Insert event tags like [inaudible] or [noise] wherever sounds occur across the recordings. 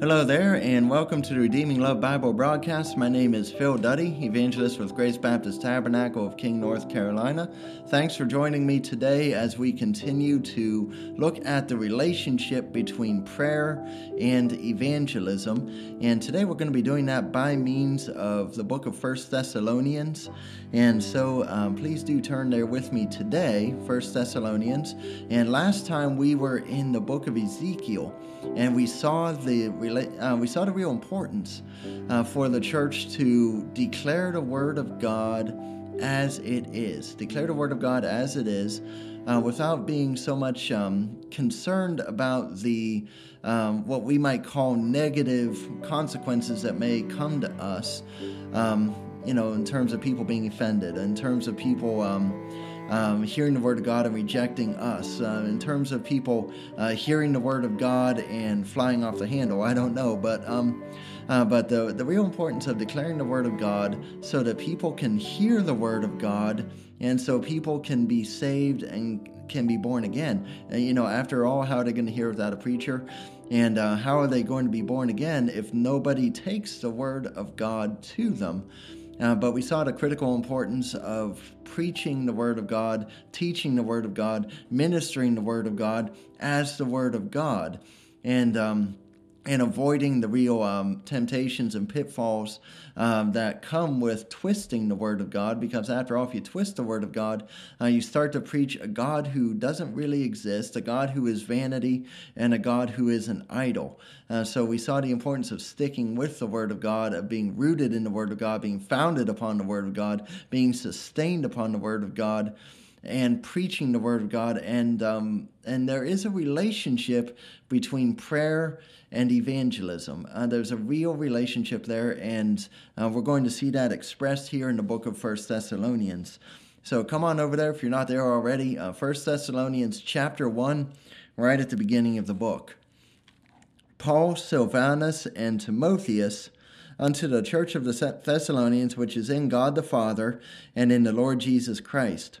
Hello there, and welcome to the Redeeming Love Bible broadcast. My name is Phil Duddy, evangelist with Grace Baptist Tabernacle of King, North Carolina. Thanks for joining me today as we continue to look at the relationship between prayer and evangelism. And today we're going to be doing that by means of the book of First Thessalonians. And so um, please do turn there with me today, First Thessalonians. And last time we were in the book of Ezekiel, and we saw the uh, we saw the real importance uh, for the church to declare the word of God as it is, declare the word of God as it is, uh, without being so much um, concerned about the um, what we might call negative consequences that may come to us. Um, you know, in terms of people being offended, in terms of people um, hearing the Word of God and rejecting us. Uh, in terms of people uh, hearing the Word of God and flying off the handle, I don't know. But um, uh, but the the real importance of declaring the Word of God so that people can hear the Word of God and so people can be saved and can be born again. And, you know, after all, how are they going to hear without a preacher? And uh, how are they going to be born again if nobody takes the Word of God to them? Uh, but we saw the critical importance of preaching the Word of God, teaching the Word of God, ministering the Word of God as the Word of God. And um, and avoiding the real um, temptations and pitfalls um, that come with twisting the Word of God. Because after all, if you twist the Word of God, uh, you start to preach a God who doesn't really exist, a God who is vanity, and a God who is an idol. Uh, so we saw the importance of sticking with the Word of God, of being rooted in the Word of God, being founded upon the Word of God, being sustained upon the Word of God and preaching the Word of God. And um, and there is a relationship between prayer and evangelism. Uh, there's a real relationship there, and uh, we're going to see that expressed here in the book of First Thessalonians. So come on over there if you're not there already. Uh, First Thessalonians chapter one, right at the beginning of the book. Paul, Silvanus, and Timotheus unto the church of the Thessalonians, which is in God the Father and in the Lord Jesus Christ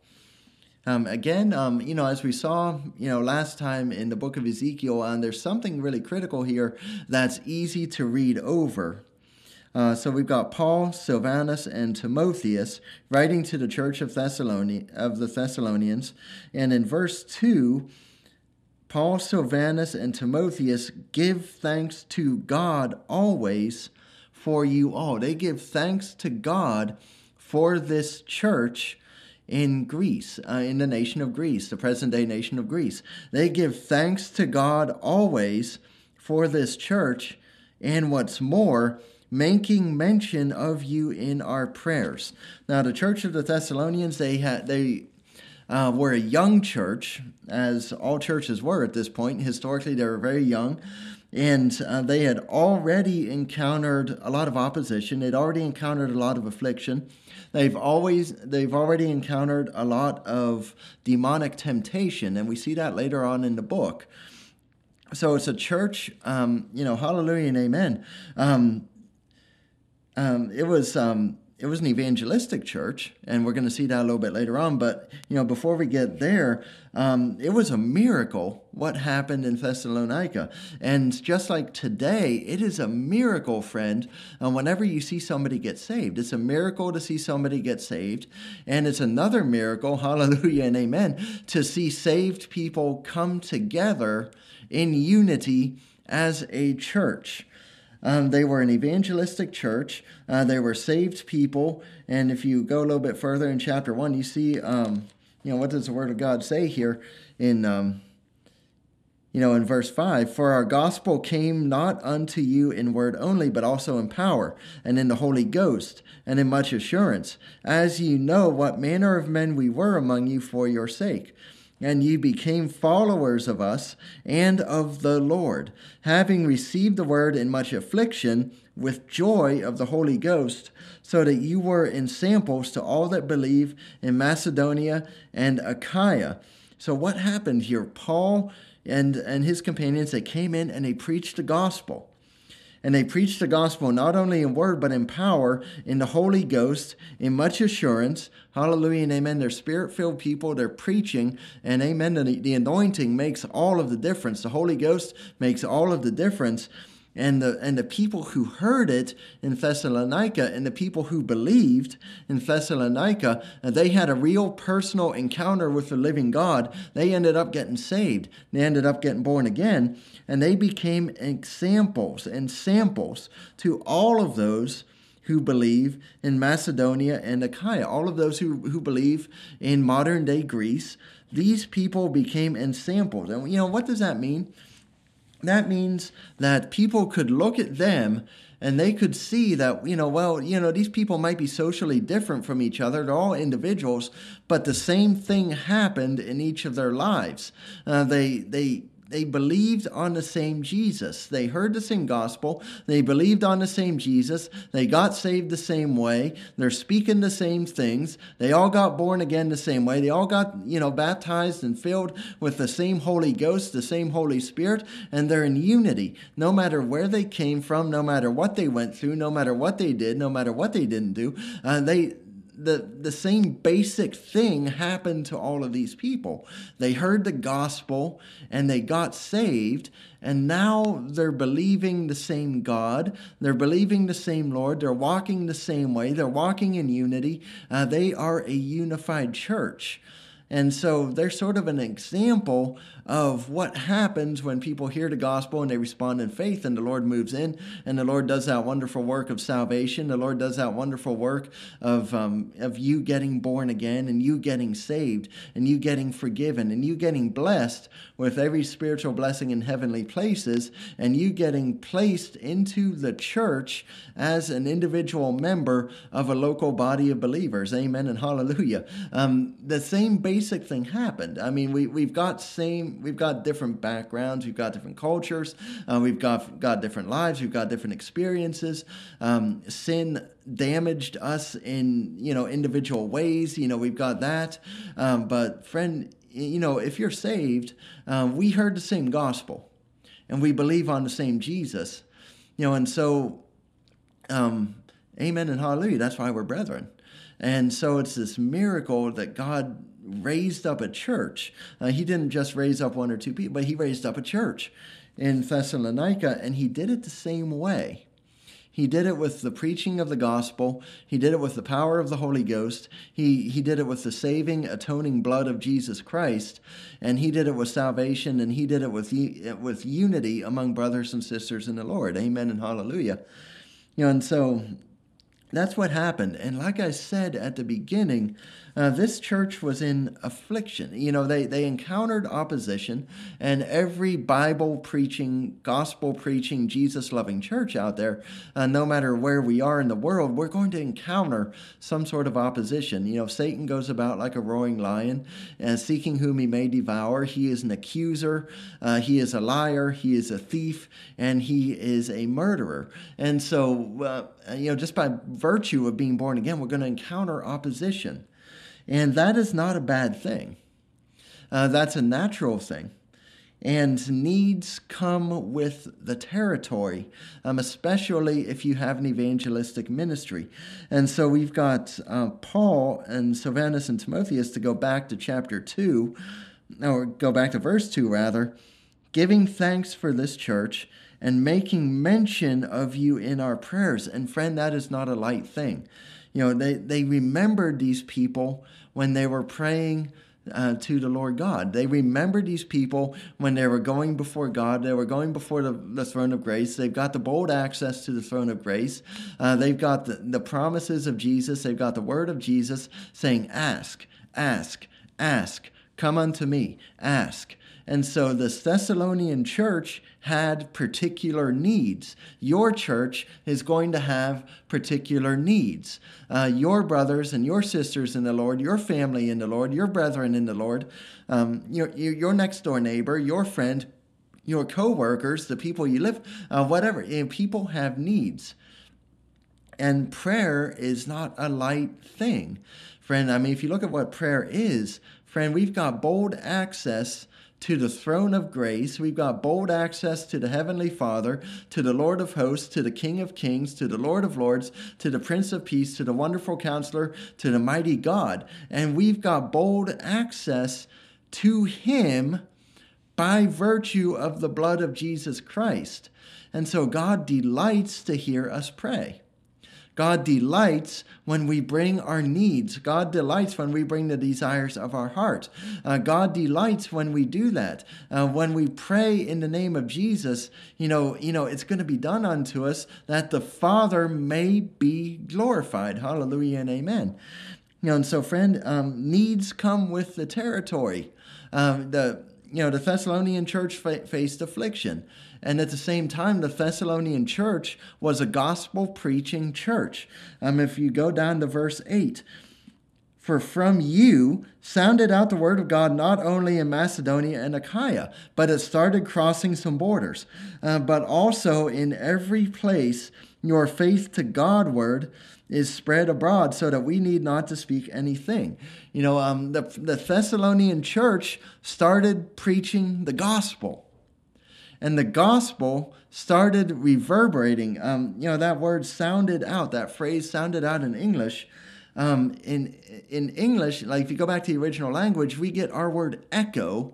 um, again, um, you know, as we saw, you know, last time in the book of Ezekiel, uh, there's something really critical here that's easy to read over. Uh, so we've got Paul, Silvanus, and Timotheus writing to the church of Thessaloni- of the Thessalonians, and in verse two, Paul, Silvanus, and Timotheus give thanks to God always for you all. They give thanks to God for this church in Greece, uh, in the nation of Greece, the present day nation of Greece. They give thanks to God always for this church, and what's more, making mention of you in our prayers. Now, the church of the Thessalonians, they had they uh, were a young church, as all churches were at this point. Historically, they were very young and uh, they had already encountered a lot of opposition they'd already encountered a lot of affliction they've always they've already encountered a lot of demonic temptation and we see that later on in the book. So it's a church um, you know hallelujah and amen. Um, um, it was um, it was an evangelistic church, and we're going to see that a little bit later on. But you know, before we get there, um, it was a miracle what happened in Thessalonica, and just like today, it is a miracle, friend. Uh, whenever you see somebody get saved, it's a miracle to see somebody get saved, and it's another miracle, [laughs] hallelujah and amen, to see saved people come together in unity as a church. Um, they were an evangelistic church. Uh, they were saved people. And if you go a little bit further in chapter one, you see, um, you know, what does the Word of God say here in, um, you know, in verse five? For our gospel came not unto you in word only, but also in power, and in the Holy Ghost, and in much assurance, as you know what manner of men we were among you for your sake. And ye became followers of us and of the Lord, having received the word in much affliction with joy of the Holy Ghost, so that you were ensamples to all that believe in Macedonia and Achaia. So, what happened here? Paul and, and his companions, they came in and they preached the gospel. And they preached the gospel not only in word, but in power, in the Holy Ghost, in much assurance. Hallelujah and amen. They're spirit filled people. They're preaching, and amen. The, the anointing makes all of the difference. The Holy Ghost makes all of the difference and the and the people who heard it in Thessalonica and the people who believed in Thessalonica, uh, they had a real personal encounter with the living God. They ended up getting saved. They ended up getting born again, and they became examples and samples to all of those who believe in Macedonia and Achaia, all of those who, who believe in modern day Greece. These people became ensamples. And you know, what does that mean? That means that people could look at them and they could see that you know well you know these people might be socially different from each other. They're all individuals but the same thing happened in each of their lives. Uh, they they they believed on the same Jesus. They heard the same gospel. They believed on the same Jesus. They got saved the same way. They're speaking the same things. They all got born again the same way. They all got, you know, baptized and filled with the same Holy Ghost, the same Holy Spirit, and they're in unity. No matter where they came from, no matter what they went through, no matter what they did, no matter what they didn't do, uh, they the, the same basic thing happened to all of these people. They heard the gospel and they got saved, and now they're believing the same God. They're believing the same Lord. They're walking the same way. They're walking in unity. Uh, they are a unified church. And so they're sort of an example of what happens when people hear the gospel and they respond in faith and the Lord moves in and the Lord does that wonderful work of salvation. The Lord does that wonderful work of, um, of you getting born again and you getting saved and you getting forgiven and you getting blessed with every spiritual blessing in heavenly places and you getting placed into the church as an individual member of a local body of believers. Amen and hallelujah. Um, the same basic basic thing happened. I mean, we we've got same we've got different backgrounds, we've got different cultures, uh, we've got got different lives, we've got different experiences. Um, sin damaged us in you know individual ways. You know, we've got that. Um, but friend, you know, if you're saved, um, we heard the same gospel, and we believe on the same Jesus. You know, and so. Um, amen and hallelujah. That's why we're brethren. And so it's this miracle that God raised up a church. Uh, he didn't just raise up one or two people, but he raised up a church in Thessalonica, and he did it the same way. He did it with the preaching of the gospel. He did it with the power of the Holy Ghost. He, he did it with the saving, atoning blood of Jesus Christ. And he did it with salvation, and he did it with, with unity among brothers and sisters in the Lord. Amen and hallelujah. You know, and so that's what happened. And like I said at the beginning, uh, this church was in affliction. You know, they, they encountered opposition, and every Bible preaching, gospel preaching, Jesus loving church out there, uh, no matter where we are in the world, we're going to encounter some sort of opposition. You know, Satan goes about like a roaring lion, uh, seeking whom he may devour. He is an accuser, uh, he is a liar, he is a thief, and he is a murderer. And so, uh, you know, just by virtue of being born again, we're going to encounter opposition. And that is not a bad thing. Uh, that's a natural thing. And needs come with the territory, um, especially if you have an evangelistic ministry. And so we've got uh, Paul and Silvanus and Timotheus to go back to chapter 2, or go back to verse 2 rather, giving thanks for this church and making mention of you in our prayers. And friend, that is not a light thing. You know, they, they remembered these people when they were praying uh, to the Lord God. They remembered these people when they were going before God. They were going before the, the throne of grace. They've got the bold access to the throne of grace. Uh, they've got the, the promises of Jesus. They've got the word of Jesus saying, Ask, ask, ask Come unto me, ask. And so the Thessalonian church had particular needs. Your church is going to have particular needs. Uh, your brothers and your sisters in the Lord, your family in the Lord, your brethren in the Lord, um, your, your next door neighbor, your friend, your co-workers, the people you live, uh, whatever. Know, people have needs. And prayer is not a light thing. Friend, I mean, if you look at what prayer is, friend, we've got bold access to the throne of grace. We've got bold access to the Heavenly Father, to the Lord of hosts, to the King of kings, to the Lord of lords, to the Prince of peace, to the wonderful counselor, to the mighty God. And we've got bold access to Him by virtue of the blood of Jesus Christ. And so God delights to hear us pray. God delights when we bring our needs. God delights when we bring the desires of our heart. Uh, God delights when we do that. Uh, when we pray in the name of Jesus, you know, you know, it's going to be done unto us that the Father may be glorified. Hallelujah and amen. You know, and so, friend, um, needs come with the territory. Um, the you know the Thessalonian church fa- faced affliction. And at the same time, the Thessalonian church was a gospel preaching church. Um, if you go down to verse 8, for from you sounded out the word of God not only in Macedonia and Achaia, but it started crossing some borders, uh, but also in every place your faith to God word is spread abroad so that we need not to speak anything. You know, um, the, the Thessalonian church started preaching the gospel and the gospel started reverberating. Um, you know, that word sounded out, that phrase sounded out in English. Um, in in English, like if you go back to the original language, we get our word echo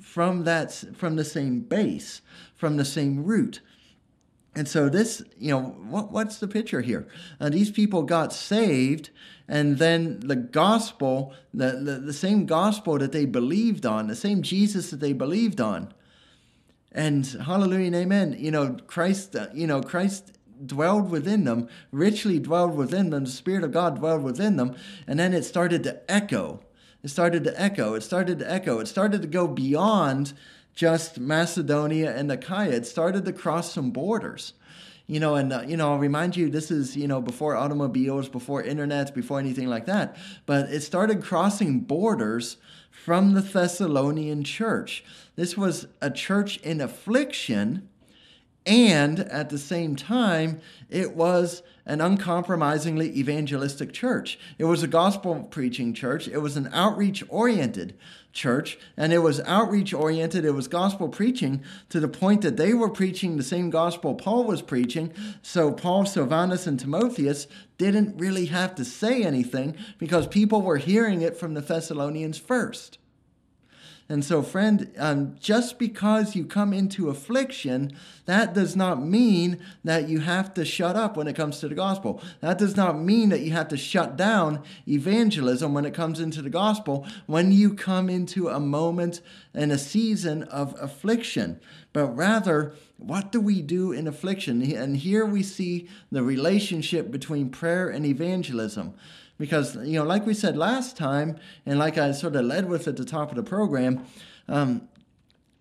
from that from the same base, from the same root. And so this, you know, what, what's the picture here? Uh, these people got saved, and then the gospel, the, the, the same gospel that they believed on, the same Jesus that they believed on, and hallelujah and amen. You know, Christ, uh, you know, Christ dwelled within them, richly dwelled within them. The Spirit of God dwelled within them. And then it started to echo. It started to echo. It started to echo. It started to go beyond just Macedonia and Achaia. It started to cross some borders. You know, and uh, you know, I'll remind you, this is you know before automobiles, before internet, before anything like that. But it started crossing borders from the Thessalonian church. This was a church in affliction, and at the same time, it was an uncompromisingly evangelistic church. It was a gospel preaching church, it was an outreach oriented church, and it was outreach oriented, it was gospel preaching to the point that they were preaching the same gospel Paul was preaching. So, Paul, Silvanus, and Timotheus didn't really have to say anything because people were hearing it from the Thessalonians first. And so, friend, um, just because you come into affliction, that does not mean that you have to shut up when it comes to the gospel. That does not mean that you have to shut down evangelism when it comes into the gospel when you come into a moment and a season of affliction. But rather, what do we do in affliction? And here we see the relationship between prayer and evangelism. Because, you know, like we said last time, and like I sort of led with at the top of the program, um,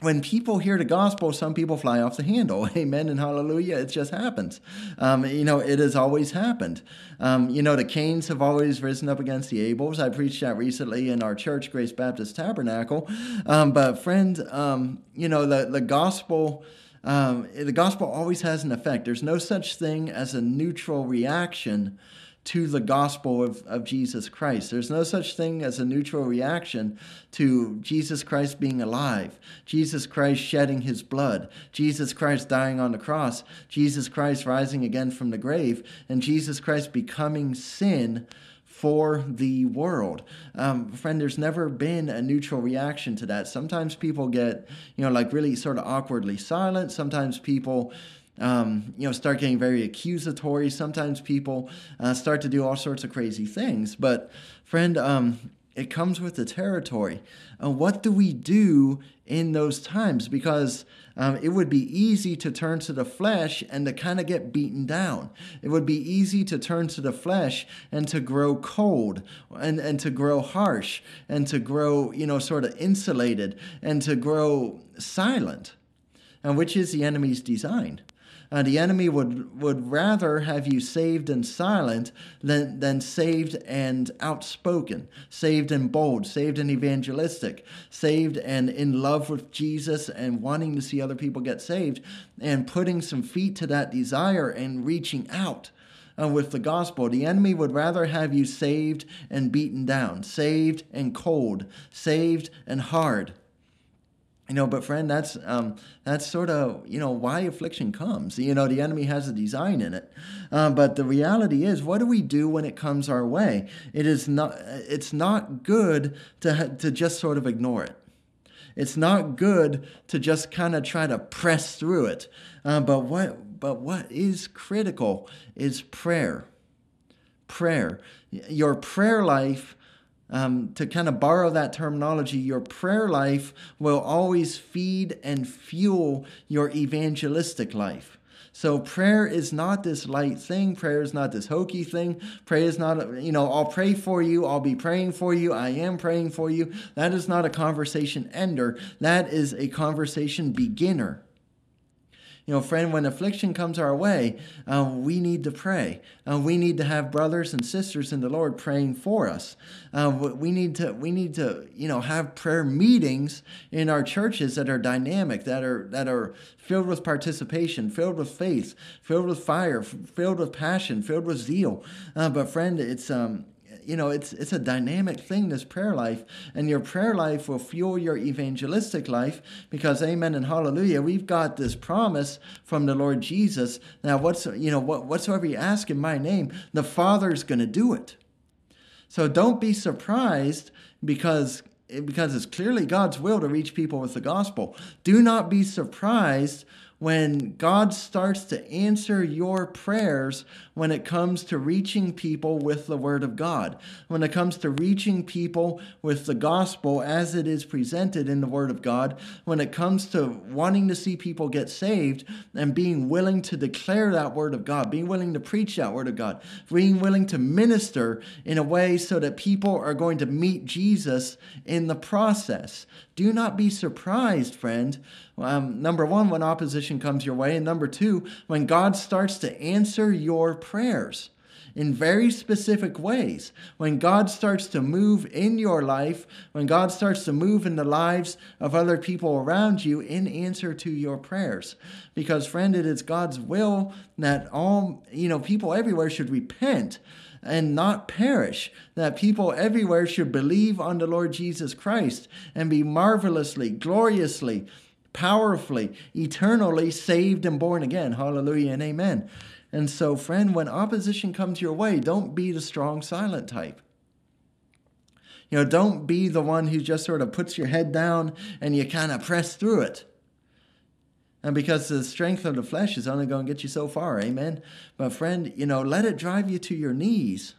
when people hear the gospel, some people fly off the handle. [laughs] Amen and hallelujah. It just happens. Um, you know, it has always happened. Um, you know, the Cains have always risen up against the Abels. I preached that recently in our church, Grace Baptist Tabernacle. Um, but, friend, um, you know, the, the gospel. Um, the gospel always has an effect. There's no such thing as a neutral reaction to the gospel of, of Jesus Christ. There's no such thing as a neutral reaction to Jesus Christ being alive, Jesus Christ shedding his blood, Jesus Christ dying on the cross, Jesus Christ rising again from the grave, and Jesus Christ becoming sin for the world. Um, friend, there's never been a neutral reaction to that. Sometimes people get, you know, like really sort of awkwardly silent. Sometimes people um, you know, start getting very accusatory. Sometimes people uh, start to do all sorts of crazy things. But, friend, um, it comes with the territory. Uh, what do we do in those times? Because um, it would be easy to turn to the flesh and to kind of get beaten down. It would be easy to turn to the flesh and to grow cold and, and to grow harsh and to grow, you know, sort of insulated and to grow silent, and which is the enemy's design. Uh, the enemy would, would rather have you saved and silent than, than saved and outspoken, saved and bold, saved and evangelistic, saved and in love with Jesus and wanting to see other people get saved, and putting some feet to that desire and reaching out. With the gospel. The enemy would rather have you saved and beaten down, saved and cold, saved and hard. You know, but friend, that's um, that's sort of you know why affliction comes. You know, the enemy has a design in it, uh, but the reality is, what do we do when it comes our way? It is not. It's not good to to just sort of ignore it. It's not good to just kind of try to press through it. Uh, but what but what is critical is prayer. Prayer. Your prayer life um, to kind of borrow that terminology, your prayer life will always feed and fuel your evangelistic life. So prayer is not this light thing. Prayer is not this hokey thing. Prayer is not, you know, I'll pray for you. I'll be praying for you. I am praying for you. That is not a conversation ender. That is a conversation beginner. You know, friend, when affliction comes our way, uh, we need to pray. Uh, we need to have brothers and sisters in the Lord praying for us. Uh, we need to we need to you know have prayer meetings in our churches that are dynamic, that are that are filled with participation, filled with faith, filled with fire, filled with passion, filled with zeal. Uh, but friend, it's um you know, it's it's a dynamic thing, this prayer life. And your prayer life will fuel your evangelistic life because amen and hallelujah, we've got this promise from the Lord Jesus. Now what's you know, what whatsoever you ask in my name, the Father's gonna do it. So don't be surprised because because it's clearly God's will to reach people with the gospel. Do not be surprised when God starts to answer your prayers when it comes to reaching people with the Word of God, when it comes to reaching people with the gospel as it is presented in the Word of God, when it comes to wanting to see people get saved and being willing to declare that Word of God, being willing to preach that Word of God, being willing to minister in a way so that people are going to meet Jesus in the process. Do not be surprised, friend. Um, number one, when opposition comes your way, and number two, when God starts to answer your prayers in very specific ways. When God starts to move in your life, when God starts to move in the lives of other people around you in answer to your prayers. Because, friend, it is God's will that all, you know, people everywhere should repent and not perish, that people everywhere should believe on the Lord Jesus Christ and be marvelously, gloriously, powerfully, eternally saved and born again. Hallelujah and amen. And so, friend, when opposition comes your way, don't be the strong, silent type. You know, don't be the one who just sort of puts your head down and you kind of press through it. And because the strength of the flesh is only going to get you so far, amen. But friend, you know, let it drive you to your knees.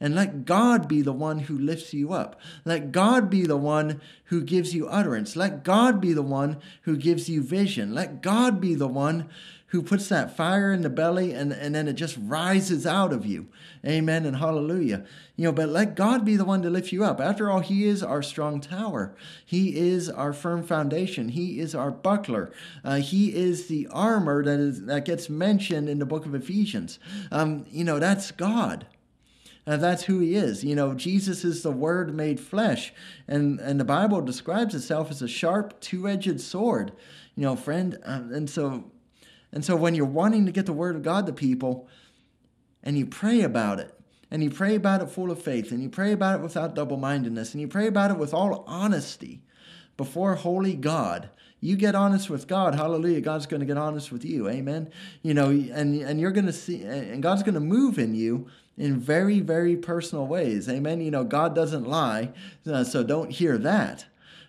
And let God be the one who lifts you up. Let God be the one who gives you utterance. Let God be the one who gives you vision. Let God be the one who puts that fire in the belly and, and then it just rises out of you. Amen and hallelujah. You know, but let God be the one to lift you up. After all, He is our strong tower. He is our firm foundation. He is our buckler. Uh, he is the armor that is that gets mentioned in the book of Ephesians. Um, you know, that's God. Uh, that's who he is. You know, Jesus is the Word made flesh, and and the Bible describes itself as a sharp, two-edged sword. You know, friend, uh, and so and so when you're wanting to get the word of God to people and you pray about it, and you pray about it full of faith, and you pray about it without double mindedness, and you pray about it with all honesty before holy God, you get honest with God, hallelujah, God's going to get honest with you, amen. You know, and, and you're going to see, and God's going to move in you in very, very personal ways, amen. You know, God doesn't lie, uh, so don't hear that.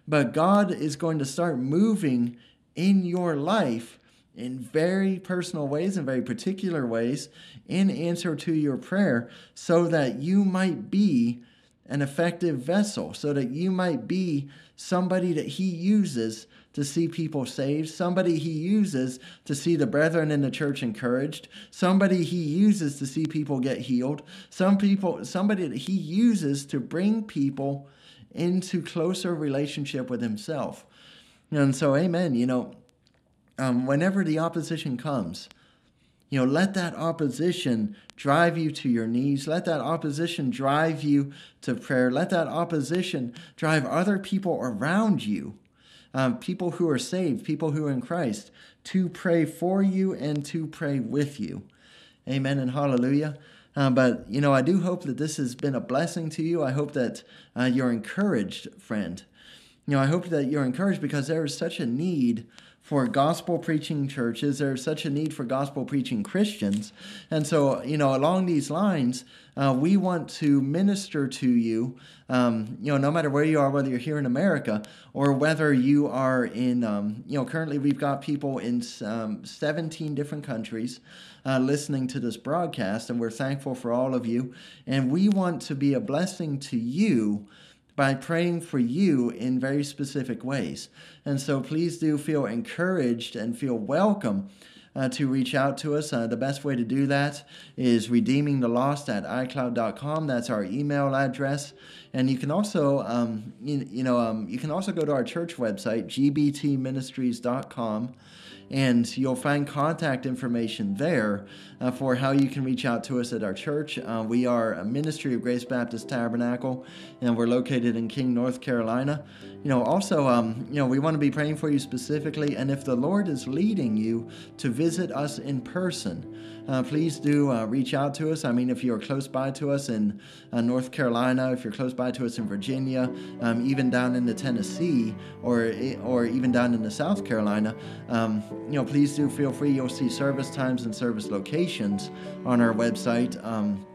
But God is going to start moving in your life in very personal ways and very particular ways in answer to your prayer so that you might be an effective vessel so that you might be somebody that He uses to see people saved, somebody He uses to see the brethren in the church encouraged, somebody He uses to see people get healed, some people, somebody that He uses to bring people into closer relationship with Himself. And so, Amen. You know, um, whenever the opposition comes, you know, let that opposition drive you to your knees. Let that opposition drive you to prayer. Let that opposition drive other people around you, um, people who are saved, people who are in Christ, to pray for you and to pray with you. Amen and hallelujah. Uh, but, you know, I do hope that this has been a blessing to you. I hope that uh, you're encouraged, friend. You know, I hope that you're encouraged because there is such a need for gospel preaching churches. There's such a need for gospel preaching Christians. And so, you know, along these lines, uh, we want to minister to you, um, you know, no matter where you are, whether you're here in America or whether you are in, um, you know, currently we've got people in um, 17 different countries uh, listening to this broadcast, and we're thankful for all of you. And we want to be a blessing to you by praying for you in very specific ways. And so please do feel encouraged and feel welcome uh, to reach out to us. Uh, the best way to do that is redeeming the lost at iCloud.com. That's our email address. And you can also, um, you, you, know, um, you can also go to our church website, gbtministries.com and you'll find contact information there uh, for how you can reach out to us at our church. Uh, we are a ministry of Grace Baptist Tabernacle, and we're located in King, North Carolina. You know, also, um, you know, we want to be praying for you specifically, and if the Lord is leading you to visit us in person, uh, please do uh, reach out to us. I mean, if you're close by to us in uh, North Carolina, if you're close by to us in Virginia, um, even down in the Tennessee, or or even down in the South Carolina, um, you know, please do feel free. You'll see service times and service locations on our website. Um,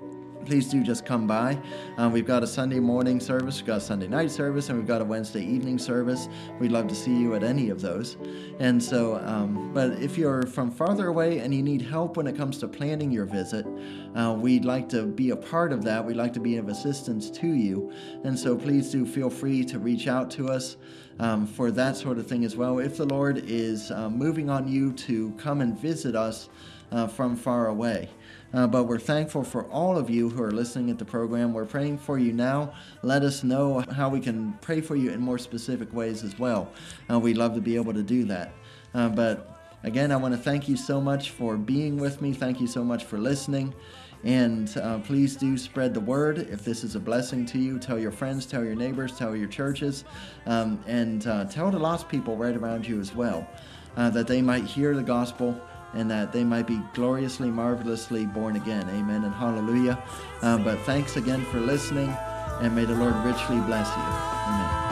please do just come by. Um, we've got a Sunday morning service, we've got a Sunday night service, and we've got a Wednesday evening service. We'd love to see you at any of those. And so, um, but if you're from farther away and you need help when it comes to planning your visit, uh, we'd like to be a part of that. We'd like to be of assistance to you. And so, please do feel free to reach out to us. Um, for that sort of thing as well. If the Lord is uh, moving on you to come and visit us uh, from far away. Uh, but we're thankful for all of you who are listening at the program. We're praying for you now. Let us know how we can pray for you in more specific ways as well. Uh, we'd love to be able to do that. Uh, but again, I want to thank you so much for being with me. Thank you so much for listening. And uh, please do spread the word. If this is a blessing to you, tell your friends, tell your neighbors, tell your churches, um, and uh, tell the lost people right around you as well, uh, that they might hear the gospel and that they might be gloriously, marvelously born again. Amen and hallelujah. Uh, but thanks again for listening, and may the Lord richly bless you. Amen.